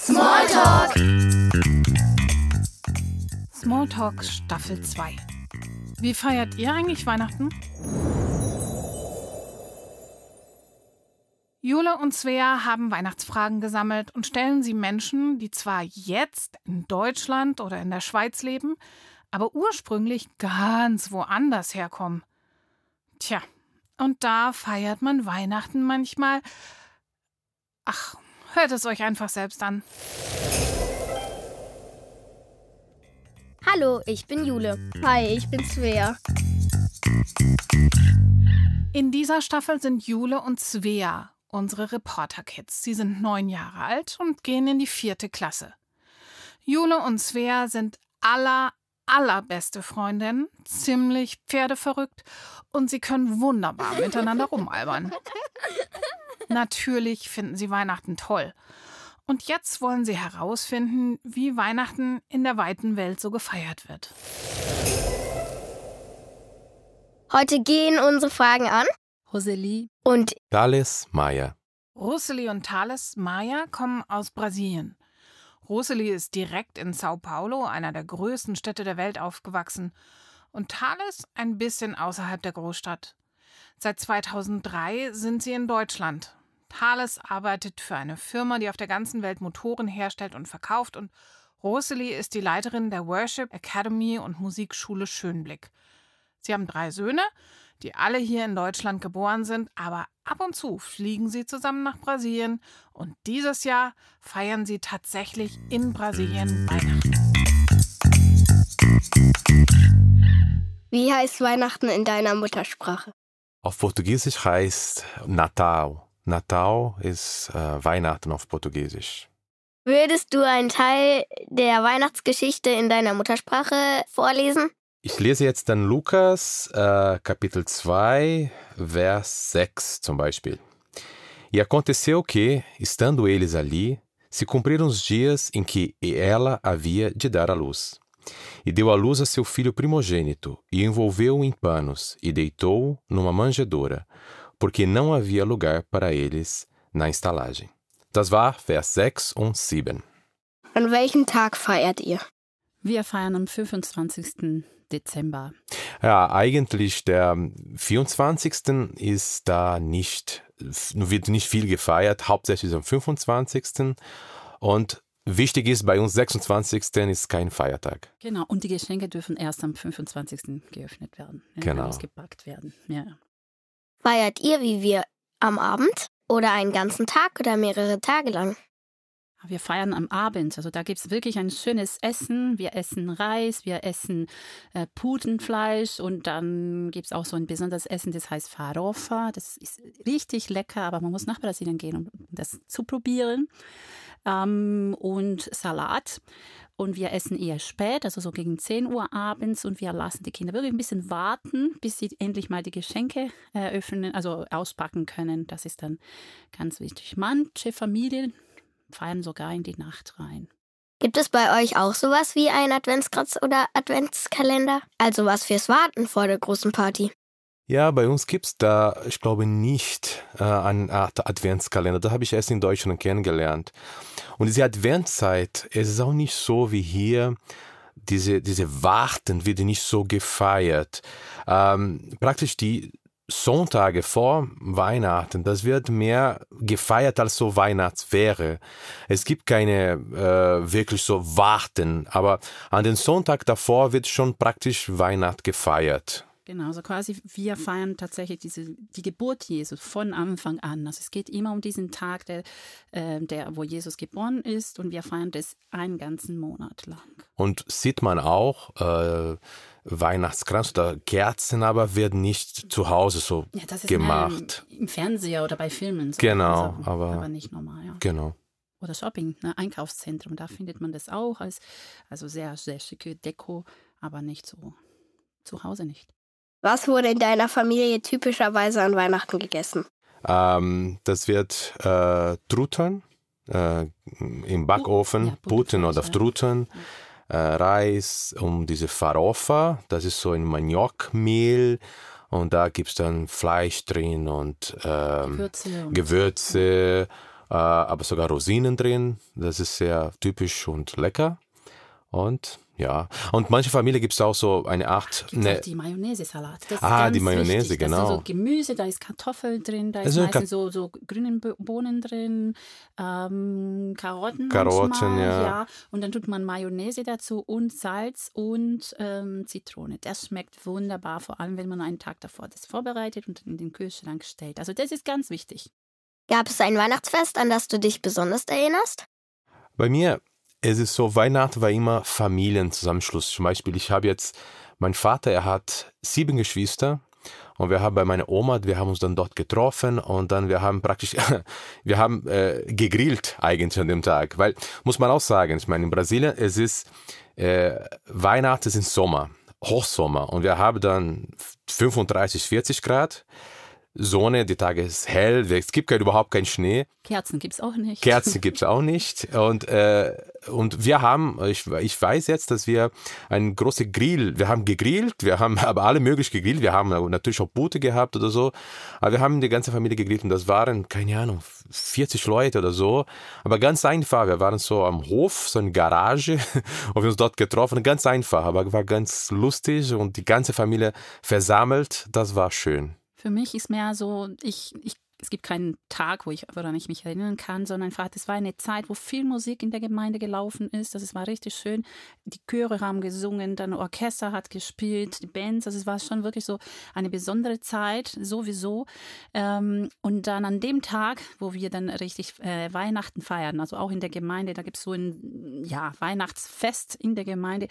Smalltalk! Smalltalk Staffel 2. Wie feiert ihr eigentlich Weihnachten? Jule und Svea haben Weihnachtsfragen gesammelt und stellen sie Menschen, die zwar jetzt in Deutschland oder in der Schweiz leben, aber ursprünglich ganz woanders herkommen. Tja, und da feiert man Weihnachten manchmal. Ach, hört es euch einfach selbst an. Hallo, ich bin Jule. Hi, ich bin Svea. In dieser Staffel sind Jule und Svea unsere Reporter-Kids. Sie sind neun Jahre alt und gehen in die vierte Klasse. Jule und Svea sind aller, allerbeste Freundinnen, ziemlich pferdeverrückt und sie können wunderbar miteinander rumalbern. Natürlich finden sie Weihnachten toll. Und jetzt wollen sie herausfinden, wie Weihnachten in der weiten Welt so gefeiert wird. Heute gehen unsere Fragen an. Rosalie Und Thales Maia. Roseli und Thales Maia kommen aus Brasilien. Roseli ist direkt in Sao Paulo, einer der größten Städte der Welt, aufgewachsen. Und Thales ein bisschen außerhalb der Großstadt. Seit 2003 sind sie in Deutschland. Thales arbeitet für eine Firma, die auf der ganzen Welt Motoren herstellt und verkauft. Und Roseli ist die Leiterin der Worship Academy und Musikschule Schönblick. Sie haben drei Söhne, die alle hier in Deutschland geboren sind, aber ab und zu fliegen sie zusammen nach Brasilien und dieses Jahr feiern sie tatsächlich in Brasilien Weihnachten. wie heißt Weihnachten in deiner Muttersprache? Auf Portugiesisch heißt Natal. Natal ist äh, Weihnachten auf Portugiesisch. Würdest du einen Teil der Weihnachtsgeschichte in deiner Muttersprache vorlesen? Ich lese jetzt dann Lukas äh, Kapitel 2, Vers 6 zum Beispiel. E aconteceu que, estando eles ali, se cumpriram os dias em que ela havia de dar à luz. E deu à luz a seu filho primogênito, e envolveu-o em panos, e deitou-o numa manjedoura, porque não havia lugar para eles na estalagem. Das war Vers 6 und 7. An welchem Tag feiert ihr? Wir feiern am 25. Dezember. Ja, eigentlich der 24. ist da nicht, wird nicht viel gefeiert, hauptsächlich am 25. Und wichtig ist bei uns, 26. ist kein Feiertag. Genau, und die Geschenke dürfen erst am 25. geöffnet werden. Ja, Genau. Ausgepackt werden. Ja. Feiert ihr wie wir am Abend oder einen ganzen Tag oder mehrere Tage lang? Wir feiern am Abend. Also da gibt es wirklich ein schönes Essen. Wir essen Reis, wir essen äh, Putenfleisch und dann gibt es auch so ein besonderes Essen, das heißt Farofa. Das ist richtig lecker, aber man muss nach Brasilien gehen, um das zu probieren. Ähm, und Salat. Und wir essen eher spät, also so gegen 10 Uhr abends. Und wir lassen die Kinder wirklich ein bisschen warten, bis sie endlich mal die Geschenke äh, öffnen, also auspacken können. Das ist dann ganz wichtig. Manche Familien feiern sogar in die Nacht rein. Gibt es bei euch auch sowas wie ein Adventskranz oder Adventskalender? Also was fürs Warten vor der großen Party? Ja, bei uns gibt's da, ich glaube, nicht äh, eine Art Adventskalender. Das habe ich erst in Deutschland kennengelernt. Und diese Adventszeit, es ist auch nicht so wie hier. Diese, diese Warten wird nicht so gefeiert. Ähm, praktisch die Sonntage vor Weihnachten, das wird mehr gefeiert als so Weihnachtsfähre. Es gibt keine äh, wirklich so Warten, aber an den Sonntag davor wird schon praktisch Weihnacht gefeiert. Genau, also quasi wir feiern tatsächlich diese, die Geburt Jesu von Anfang an. Also es geht immer um diesen Tag, der, äh, der, wo Jesus geboren ist und wir feiern das einen ganzen Monat lang. Und sieht man auch äh, Weihnachtskranz oder Kerzen, aber werden nicht zu Hause so Ja, das ist gemacht. Im, im Fernseher oder bei Filmen. So. Genau, also, aber- aber nicht normal, ja. Genau. Oder Shopping, ne, Einkaufszentrum, da findet man das auch als also sehr, sehr schicke Deko, aber nicht so zu Hause nicht. Was wurde in deiner Familie typischerweise an Weihnachten gegessen? Ähm, das wird äh, Truten äh, im Backofen, ja, Puten oder ja. Truten, äh, Reis und diese Farofa, das ist so ein Maniokmehl und da gibt es dann Fleisch drin und ähm, Gewürze und Gewürze äh, aber sogar Rosinen drin. Das ist sehr typisch und lecker. Und ja, und manche Familie gibt es auch so eine Art. Ne, auch die Mayonnaise-Salat. Das ist Ah, ganz die Mayonnaise, wichtig. Da ist genau. so Gemüse, da ist Kartoffel drin, da ist Also meistens so, so grüne Bo- Bohnen drin, ähm, Karotten, Karotten, manchmal, ja. Und dann tut man Mayonnaise dazu und Salz und ähm, Zitrone. Das schmeckt wunderbar, vor allem wenn man einen Tag davor das vorbereitet und in den Kühlschrank stellt. Also das ist ganz wichtig. Gab es ein Weihnachtsfest, an das du dich besonders erinnerst? Bei mir es ist so, Weihnachten war immer Familienzusammenschluss. Zum Beispiel, ich habe jetzt, mein Vater, er hat sieben Geschwister und wir haben bei meiner Oma, wir haben uns dann dort getroffen und dann wir haben praktisch, wir haben äh, gegrillt eigentlich an dem Tag, weil, muss man auch sagen, ich meine, in Brasilien, es ist, äh, Weihnachten ist Sommer, Hochsommer. Und wir haben dann 35, 40 Grad, Sonne, die Tage ist hell, es gibt kein, überhaupt keinen Schnee. Kerzen gibt es auch nicht. Kerzen gibt's auch nicht. Und, äh, und wir haben, ich, ich weiß jetzt, dass wir einen großen Grill, wir haben gegrillt, wir haben aber alle möglich gegrillt, wir haben natürlich auch Boote gehabt oder so, aber wir haben die ganze Familie gegrillt und das waren, keine Ahnung, 40 Leute oder so, aber ganz einfach, wir waren so am Hof, so eine Garage und wir uns dort getroffen, ganz einfach, aber war ganz lustig und die ganze Familie versammelt, das war schön. Für mich ist mehr so, ich, ich, es gibt keinen Tag, wo ich, woran ich mich erinnern kann, sondern einfach, das war eine Zeit, wo viel Musik in der Gemeinde gelaufen ist. Das war richtig schön. Die Chöre haben gesungen, dann Orchester hat gespielt, die Bands. Also es war schon wirklich so eine besondere Zeit, sowieso. Ähm, und dann an dem Tag, wo wir dann richtig äh, Weihnachten feiern, also auch in der Gemeinde, da gibt es so ein ja, Weihnachtsfest in der Gemeinde.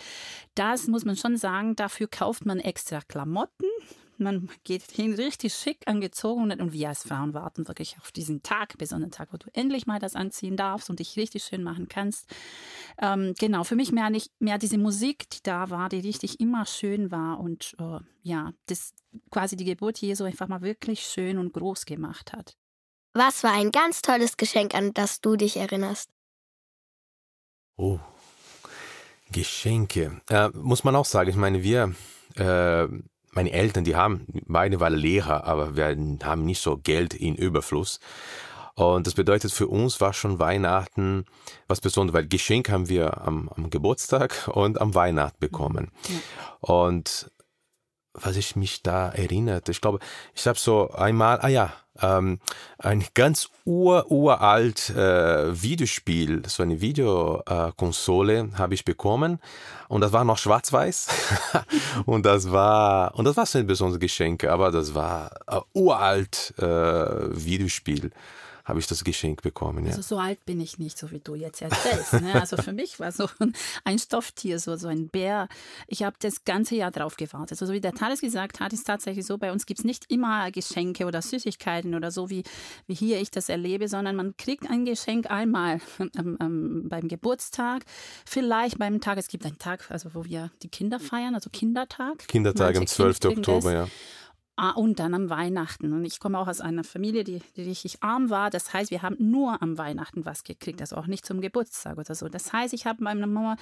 Das muss man schon sagen, dafür kauft man extra Klamotten. Man geht hin richtig schick angezogen und wir als Frauen warten wirklich auf diesen Tag, besonderen Tag, wo du endlich mal das anziehen darfst und dich richtig schön machen kannst. Ähm, genau, für mich mehr nicht mehr diese Musik, die da war, die richtig immer schön war und äh, ja, das quasi die Geburt Jesu einfach mal wirklich schön und groß gemacht hat. Was war ein ganz tolles Geschenk, an das du dich erinnerst? Oh, Geschenke. Äh, muss man auch sagen, ich meine, wir, äh, meine Eltern, die haben, beide waren Lehrer, aber wir haben nicht so Geld in Überfluss. Und das bedeutet für uns war schon Weihnachten was Besonderes, weil Geschenk haben wir am, am Geburtstag und am Weihnachten bekommen. Ja. Und was ich mich da erinnert, ich glaube, ich habe so einmal, ah ja, ähm, ein ganz ur, uralt äh, Videospiel, so eine Videokonsole habe ich bekommen. Und das war noch schwarz-weiß. Und das war und das war so ein besonderes Geschenk, aber das war äh, uralt äh, Videospiel habe ich das Geschenk bekommen. Ja. Also so alt bin ich nicht, so wie du jetzt erzählst. Ne? Also für mich war so ein Stofftier, so, so ein Bär. Ich habe das ganze Jahr drauf gewartet. Also wie der Thales gesagt hat, ist tatsächlich so, bei uns gibt es nicht immer Geschenke oder Süßigkeiten oder so, wie, wie hier ich das erlebe, sondern man kriegt ein Geschenk einmal ähm, ähm, beim Geburtstag, vielleicht beim Tag, es gibt einen Tag, also wo wir die Kinder feiern, also Kindertag. Kindertag am Manche 12. Kinder kriegen das. Oktober, ja. Ah, und dann am Weihnachten. Und ich komme auch aus einer Familie, die, die richtig arm war. Das heißt, wir haben nur am Weihnachten was gekriegt, also auch nicht zum Geburtstag oder so. Das heißt, ich habe meine Mama,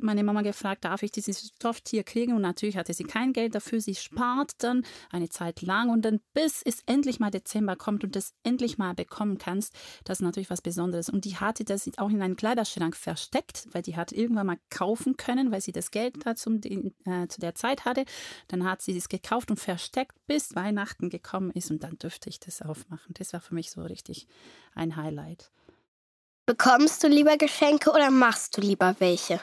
meine Mama gefragt, darf ich dieses Stofftier kriegen? Und natürlich hatte sie kein Geld dafür. Sie spart dann eine Zeit lang und dann bis es endlich mal Dezember kommt und das endlich mal bekommen kannst, das ist natürlich was Besonderes. Und die hatte das auch in einen Kleiderschrank versteckt, weil die hat irgendwann mal kaufen können, weil sie das Geld da zum, äh, zu der Zeit hatte. Dann hat sie es gekauft und versteckt, bis Weihnachten gekommen ist und dann dürfte ich das aufmachen. Das war für mich so richtig ein Highlight. Bekommst du lieber Geschenke oder machst du lieber welche?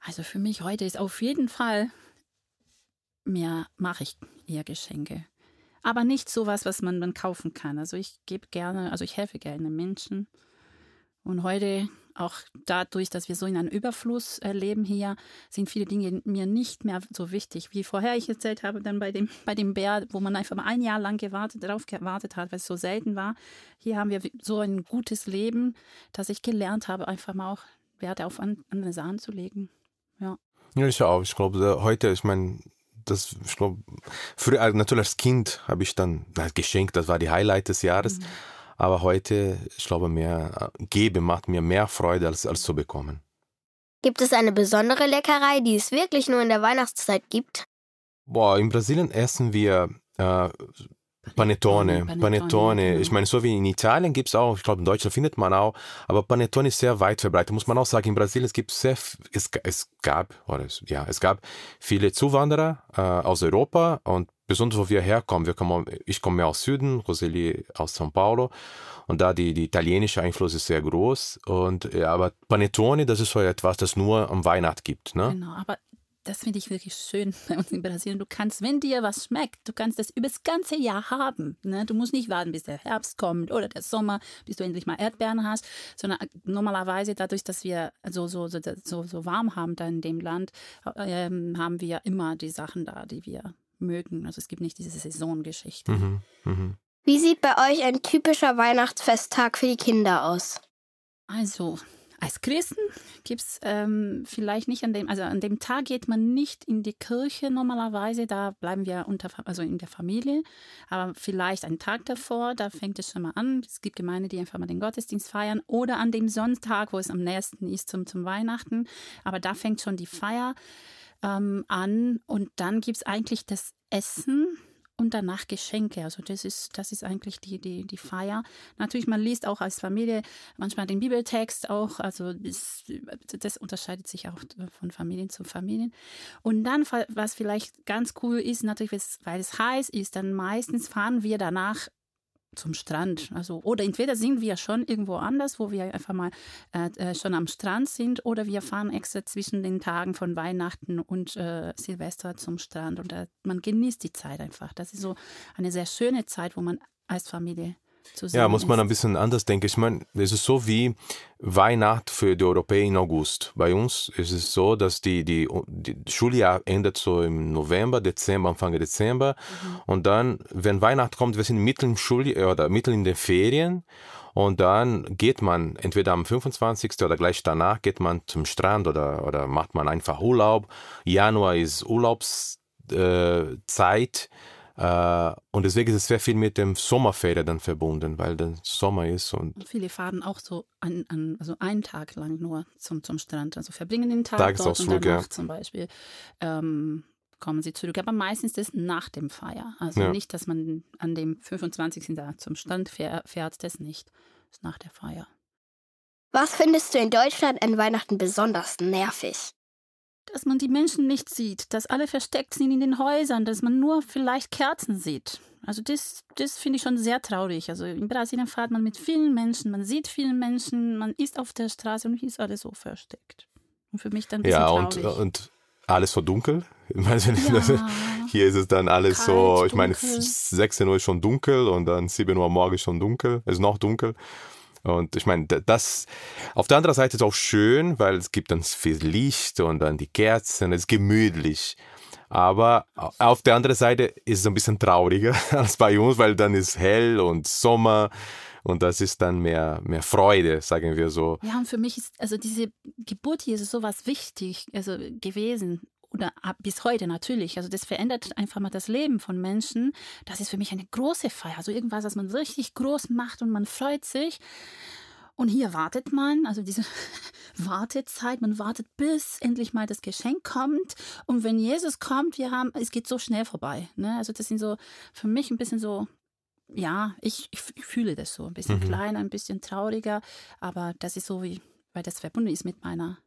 Also für mich heute ist auf jeden Fall mehr mache ich eher Geschenke. Aber nicht sowas, was man dann kaufen kann. Also ich gebe gerne, also ich helfe gerne Menschen. Und heute, auch dadurch, dass wir so in einem Überfluss äh, leben hier, sind viele Dinge mir nicht mehr so wichtig, wie vorher ich erzählt habe, dann bei dem, bei dem Bär, wo man einfach mal ein Jahr lang gewartet, darauf gewartet hat, weil es so selten war. Hier haben wir so ein gutes Leben, dass ich gelernt habe, einfach mal auch Wert auf an, andere Sachen zu legen. Ja. Ja, ich auch. Ich glaube, heute, ich meine, das, ich glaube, früher, also natürlich als Kind habe ich dann na, geschenkt, das war die Highlight des Jahres. Mhm. Aber heute, ich glaube, mehr geben macht mir mehr Freude, als, als zu bekommen. Gibt es eine besondere Leckerei, die es wirklich nur in der Weihnachtszeit gibt? Boah, in Brasilien essen wir äh, Panettone, Panettone, Panettone. genau. Ich meine, so wie in Italien gibt es auch, ich glaube in Deutschland findet man auch, aber Panettone ist sehr weit verbreitet. Muss man auch sagen, in Brasilien es gibt sehr, es, es gab, oder es, ja, es gab viele Zuwanderer äh, aus Europa und besonders wo wir herkommen, wir kommen, ich komme mehr aus Süden, Roseli aus São Paulo und da die, die italienische Einfluss ist sehr groß und ja, aber Panettone, das ist so etwas, das nur am Weihnacht gibt, ne? Genau, aber das finde ich wirklich schön bei uns in Brasilien. Du kannst, wenn dir was schmeckt, du kannst das über das ganze Jahr haben. Ne? Du musst nicht warten, bis der Herbst kommt oder der Sommer, bis du endlich mal Erdbeeren hast, sondern normalerweise dadurch, dass wir so, so, so, so, so warm haben da in dem Land, ähm, haben wir immer die Sachen da, die wir mögen. Also es gibt nicht diese Saisongeschichte. Mhm, mhm. Wie sieht bei euch ein typischer Weihnachtsfesttag für die Kinder aus? Also, als Christen gibt es ähm, vielleicht nicht an dem, also an dem Tag geht man nicht in die Kirche normalerweise, da bleiben wir unter, also in der Familie, aber vielleicht einen Tag davor, da fängt es schon mal an. Es gibt Gemeinden, die einfach mal den Gottesdienst feiern oder an dem Sonntag, wo es am nächsten ist zum, zum Weihnachten, aber da fängt schon die Feier ähm, an und dann gibt es eigentlich das Essen und danach Geschenke. Also das ist, das ist eigentlich die, die, die Feier. Natürlich, man liest auch als Familie manchmal den Bibeltext auch. Also das, das unterscheidet sich auch von Familien zu Familien. Und dann, was vielleicht ganz cool ist, natürlich, weil es heiß ist, dann meistens fahren wir danach zum Strand. Also, oder entweder sind wir schon irgendwo anders, wo wir einfach mal äh, schon am Strand sind, oder wir fahren extra zwischen den Tagen von Weihnachten und äh, Silvester zum Strand. Und äh, man genießt die Zeit einfach. Das ist so eine sehr schöne Zeit, wo man als Familie zusammen Ja, muss man ein bisschen anders denken. Ich meine, es ist so wie Weihnacht für die Europäer in August. Bei uns ist es so, dass die, die, die Schuljahr endet so im November, Dezember, Anfang Dezember. Und dann, wenn Weihnachten kommt, wir sind mitten im Schuljahr oder mitten in den Ferien. Und dann geht man entweder am 25. oder gleich danach geht man zum Strand oder, oder macht man einfach Urlaub. Januar ist Urlaubszeit. Äh, und deswegen ist es sehr viel mit dem Sommerferien dann verbunden, weil dann Sommer ist und Und viele fahren auch so an, an, also einen Tag lang nur zum, zum Strand. Also verbringen den Tag Tagesausflug, dort und danach ja. zum Beispiel ähm, kommen sie zurück. Aber meistens ist nach dem Feier. Also Ja. nicht, dass man an dem 25. da zum Strand fähr- fährt, das nicht. Das ist nach der Feier. Was findest du in Deutschland an Weihnachten besonders nervig? Dass man die Menschen nicht sieht, dass alle versteckt sind in den Häusern, dass man nur vielleicht Kerzen sieht. Also das, das finde ich schon sehr traurig. Also in Brasilien fährt man mit vielen Menschen, man sieht viele Menschen, man ist auf der Straße und hier ist alles so versteckt. Und für mich dann ein bisschen ja und, traurig. und alles so dunkel. Meine, Ja. Hier ist es dann alles Kalt, so, ich meine, dunkel. 16 Uhr ist schon dunkel und dann 7 Uhr morgens schon dunkel, ist noch dunkel. Und ich meine, das auf der anderen Seite ist auch schön, weil es gibt dann viel Licht und dann die Kerzen, es ist gemütlich. Aber auf der anderen Seite ist es ein bisschen trauriger als bei uns, weil dann ist hell und Sommer und das ist dann mehr, mehr Freude, sagen wir so. Ja, und für mich ist also diese Geburt hier ist sowas wichtig also gewesen. Oder bis heute natürlich. Also das verändert einfach mal das Leben von Menschen. Das ist für mich eine große Feier. Also irgendwas, was man richtig groß macht und man freut sich. Und hier wartet man, also diese Wartezeit, man wartet, bis endlich mal das Geschenk kommt. Und wenn Jesus kommt, wir haben, es geht so schnell vorbei. Ne? Also das sind so für mich ein bisschen so, ja, ich, ich fühle das so, ein bisschen Mhm. kleiner, ein bisschen trauriger, aber das ist so wie, weil das verbunden ist mit meiner,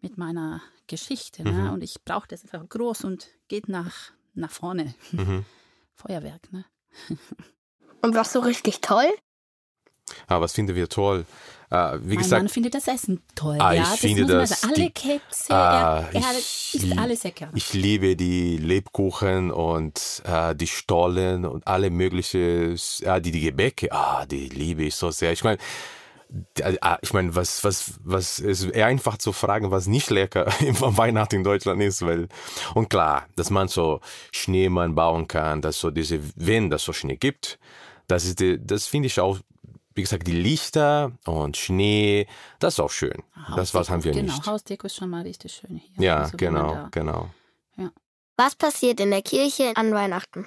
mit meiner Geschichte. Ne? Mhm. Und ich brauche das einfach groß und geht nach, nach vorne. Mhm. Feuerwerk, ne? Und was so richtig toll? Ah, was finden wir toll. Äh, wie mein gesagt, Mann findet das Essen toll. Ah, ja, ich das finde das sagen. Alle die- Kekse, Ah, er, er ich isst alles sehr gerne. Ich liebe die Lebkuchen und äh, die Stollen und alle möglichen, ja, die, die Gebäcke, ah, die liebe ich so sehr. Ich meine, ich meine, was, was, was ist eher einfach zu fragen, was nicht lecker im Weihnachten in Deutschland ist, weil, und klar, dass man so Schneemann bauen kann, dass so diese, wenn das so Schnee gibt, das ist die, das finde ich auch, wie gesagt, die Lichter und Schnee, das ist auch schön. Das was Hausdeko, haben wir genau, nicht. Hausdeko ist schon mal richtig schön hier. Ja, Also genau, genau. Was passiert in der Kirche an Weihnachten?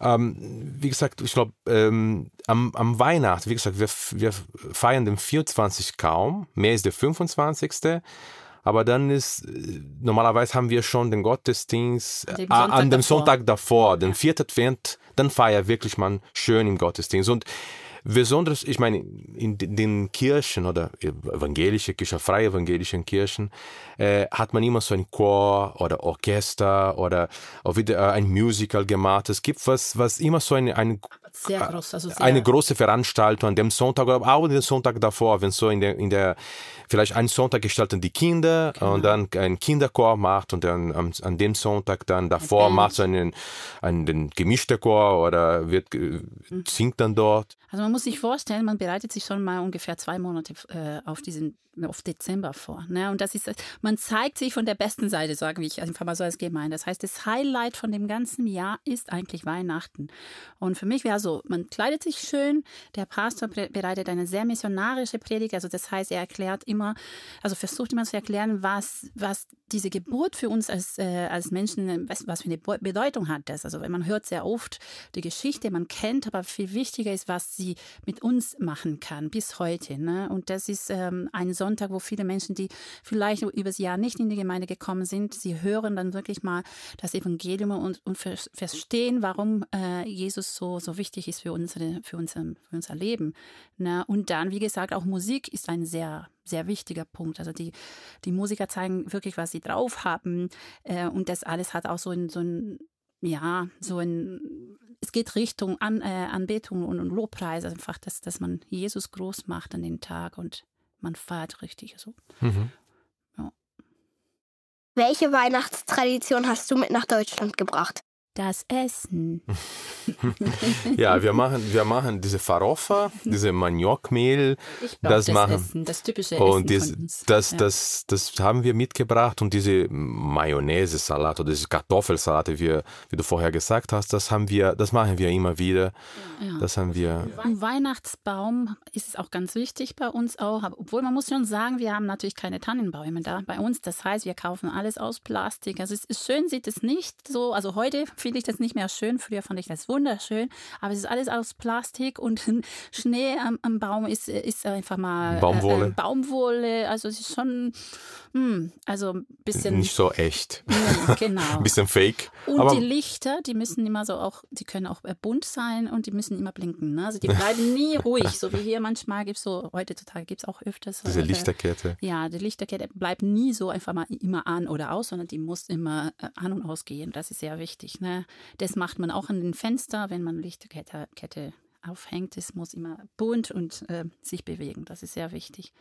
Ähm, wie gesagt, ich glaube, ähm, am, am Weihnachten, wie gesagt, wir, wir feiern den 24 kaum, mehr ist der 25. aber dann ist, äh, normalerweise haben wir schon den Gottesdienst Dem äh, an Sonntag dem davor. Sonntag davor, den vierten Advent, dann feiert wirklich man schön im Gottesdienst. Und besonders, ich meine, in den Kirchen oder evangelische Kirchen, freie evangelischen Kirchen, äh, hat man immer so ein Chor oder Orchester oder auch wieder äh, ein Musical gemacht. Es gibt was, was immer so ein, ein Sehr groß. Also sehr, eine große Veranstaltung an dem Sonntag, aber auch den Sonntag davor, wenn so in der, in der, vielleicht einen Sonntag gestalten die Kinder Genau. und dann ein Kinderchor macht und dann am, an dem Sonntag dann davor Band. macht so einen, einen gemischten Chor oder wird, Mhm. singt dann dort. Also man muss sich vorstellen, man bereitet sich schon mal ungefähr zwei Monate äh, auf diesen auf Dezember vor. Ne? Und das ist, man zeigt sich von der besten Seite, sagen wir einfach mal so als gemein. Das heißt, das Highlight von dem ganzen Jahr ist eigentlich Weihnachten. Und für mich wäre so, man kleidet sich schön, der Pastor bereitet eine sehr missionarische Predigt, also das heißt, er erklärt immer, also versucht immer zu erklären, was, was diese Geburt für uns als, äh, als Menschen, was, was für eine Be- Bedeutung hat das. Also man hört sehr oft die Geschichte, man kennt, aber viel wichtiger ist, was sie mit uns machen kann bis heute. Ne? Und das ist ähm, ein Sonntag, wo viele Menschen, die vielleicht übers Jahr nicht in die Gemeinde gekommen sind, sie hören dann wirklich mal das Evangelium und, und ver verstehen, warum äh, Jesus so, so wichtig ist für, unsere, für, unser, für unser Leben. Ne? Und dann, wie gesagt, auch Musik ist ein sehr sehr wichtiger Punkt. Also die, die Musiker zeigen wirklich, was sie drauf haben. Äh, und das alles hat auch so ein, so ein ja, so ein, es geht Richtung An, äh, Anbetung und, und Lobpreis, also einfach, dass, dass man Jesus groß macht an den Tag und man feiert richtig so. Mhm. Welche Weihnachtstradition hast du mit nach Deutschland gebracht? Das Essen. Ja, wir machen, wir machen diese Farofa, diese Maniokmehl, Ich Das das machen- Essen, das typische Und Essen dies, von uns. das, Ja. das, das haben wir mitgebracht und diese Mayonnaise-Salat oder diese Kartoffelsalat, wie, wie du vorher gesagt hast, das haben wir, das machen wir immer wieder. Ja. Das haben wir. Am Weihnachtsbaum ist es auch ganz wichtig bei uns auch, obwohl man muss schon sagen, wir haben natürlich keine Tannenbäume da bei uns. Das heißt, wir kaufen alles aus Plastik. Also es ist schön, sieht es nicht so. Also heute finde ich das nicht mehr schön. Früher fand ich das wunderschön, aber es ist alles aus Plastik und Schnee am, am Baum ist, ist einfach mal Baumwolle. Äh, äh, Baumwolle. Also es ist schon, hm, also ein bisschen Nicht so echt. Ja, genau. Ein bisschen fake. Und aber die Lichter, die müssen immer so auch, die können auch äh, bunt sein und die müssen immer blinken. Ne? Also die bleiben nie ruhig, so wie hier manchmal gibt es so, heutzutage gibt es auch öfters. diese äh, Lichterkette. Ja, die Lichterkette bleibt nie so einfach mal immer an oder aus, sondern die muss immer äh, an und ausgehen. Das ist sehr wichtig. Ne? Das macht man auch an den Fenster, wenn man Lichterkette Kette aufhängt. Es muss immer bunt und äh, sich bewegen. Das ist sehr wichtig.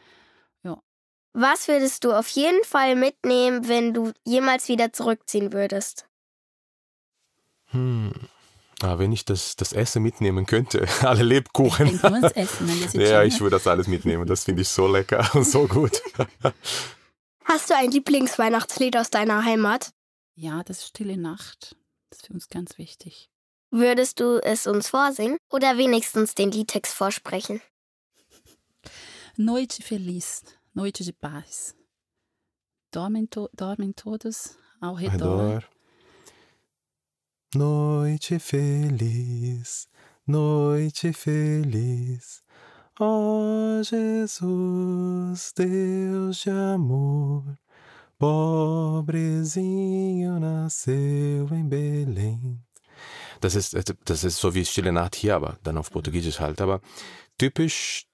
Was würdest du auf jeden Fall mitnehmen, wenn du jemals wieder zurückziehen würdest? Hm. Ah, wenn ich das, das Essen mitnehmen könnte, alle Lebkuchen. Wir uns Essen. Ja, ne? ich würde das alles mitnehmen. Das finde ich so lecker und so gut. Hast du ein Lieblingsweihnachtslied aus deiner Heimat? ja, das ist Stille Nacht. Das ist für uns ganz wichtig. Würdest du es uns vorsingen oder wenigstens den Liedtext vorsprechen? Noite feliz, noite de paz. Dormem, to dormem todos ao redor. Adoro. Noite feliz, noite feliz. Ó Jesus, Deus de amor, pobrezinho nasceu em Belém. Das ist, das ist so wie Stille Nacht hier, aber dann auf Portugiesisch halt. Aber typisch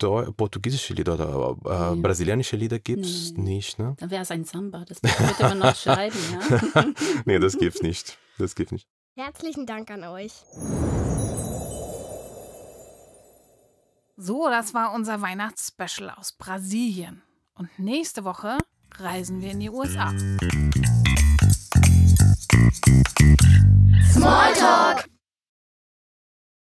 Deu- portugiesische Lieder oder äh, Nee. brasilianische Lieder gibt's Nee, nee. nicht, ne? Dann wäre es ein Samba, das könnte man noch schreiben, ja. nee, das gibt's nicht. Das gibt's nicht. Herzlichen Dank an euch. So, das war unser Weihnachtsspecial aus Brasilien. Und nächste Woche reisen wir in die USA. Smalltalk!